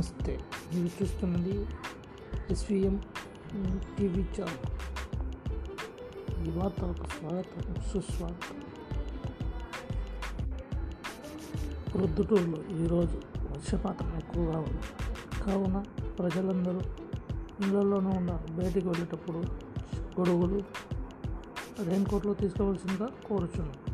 నమస్తే. మీరు చూస్తున్నది ఎస్విఎం టీవీ ఛానల్. ఈ వార్తలకు స్వాగతం సుస్వాగతం. ప్రొద్దుటూరులో ఈరోజు వర్షపాతం ఎక్కువగా ఉంది. కావున ప్రజలందరూ ఇళ్ళలోనే ఉన్నారు. బయటికి వెళ్ళేటప్పుడు గొడుగులు రెయిన్ కోట్లు తీసుకోవాల్సిందిగా కోరుచున్నారు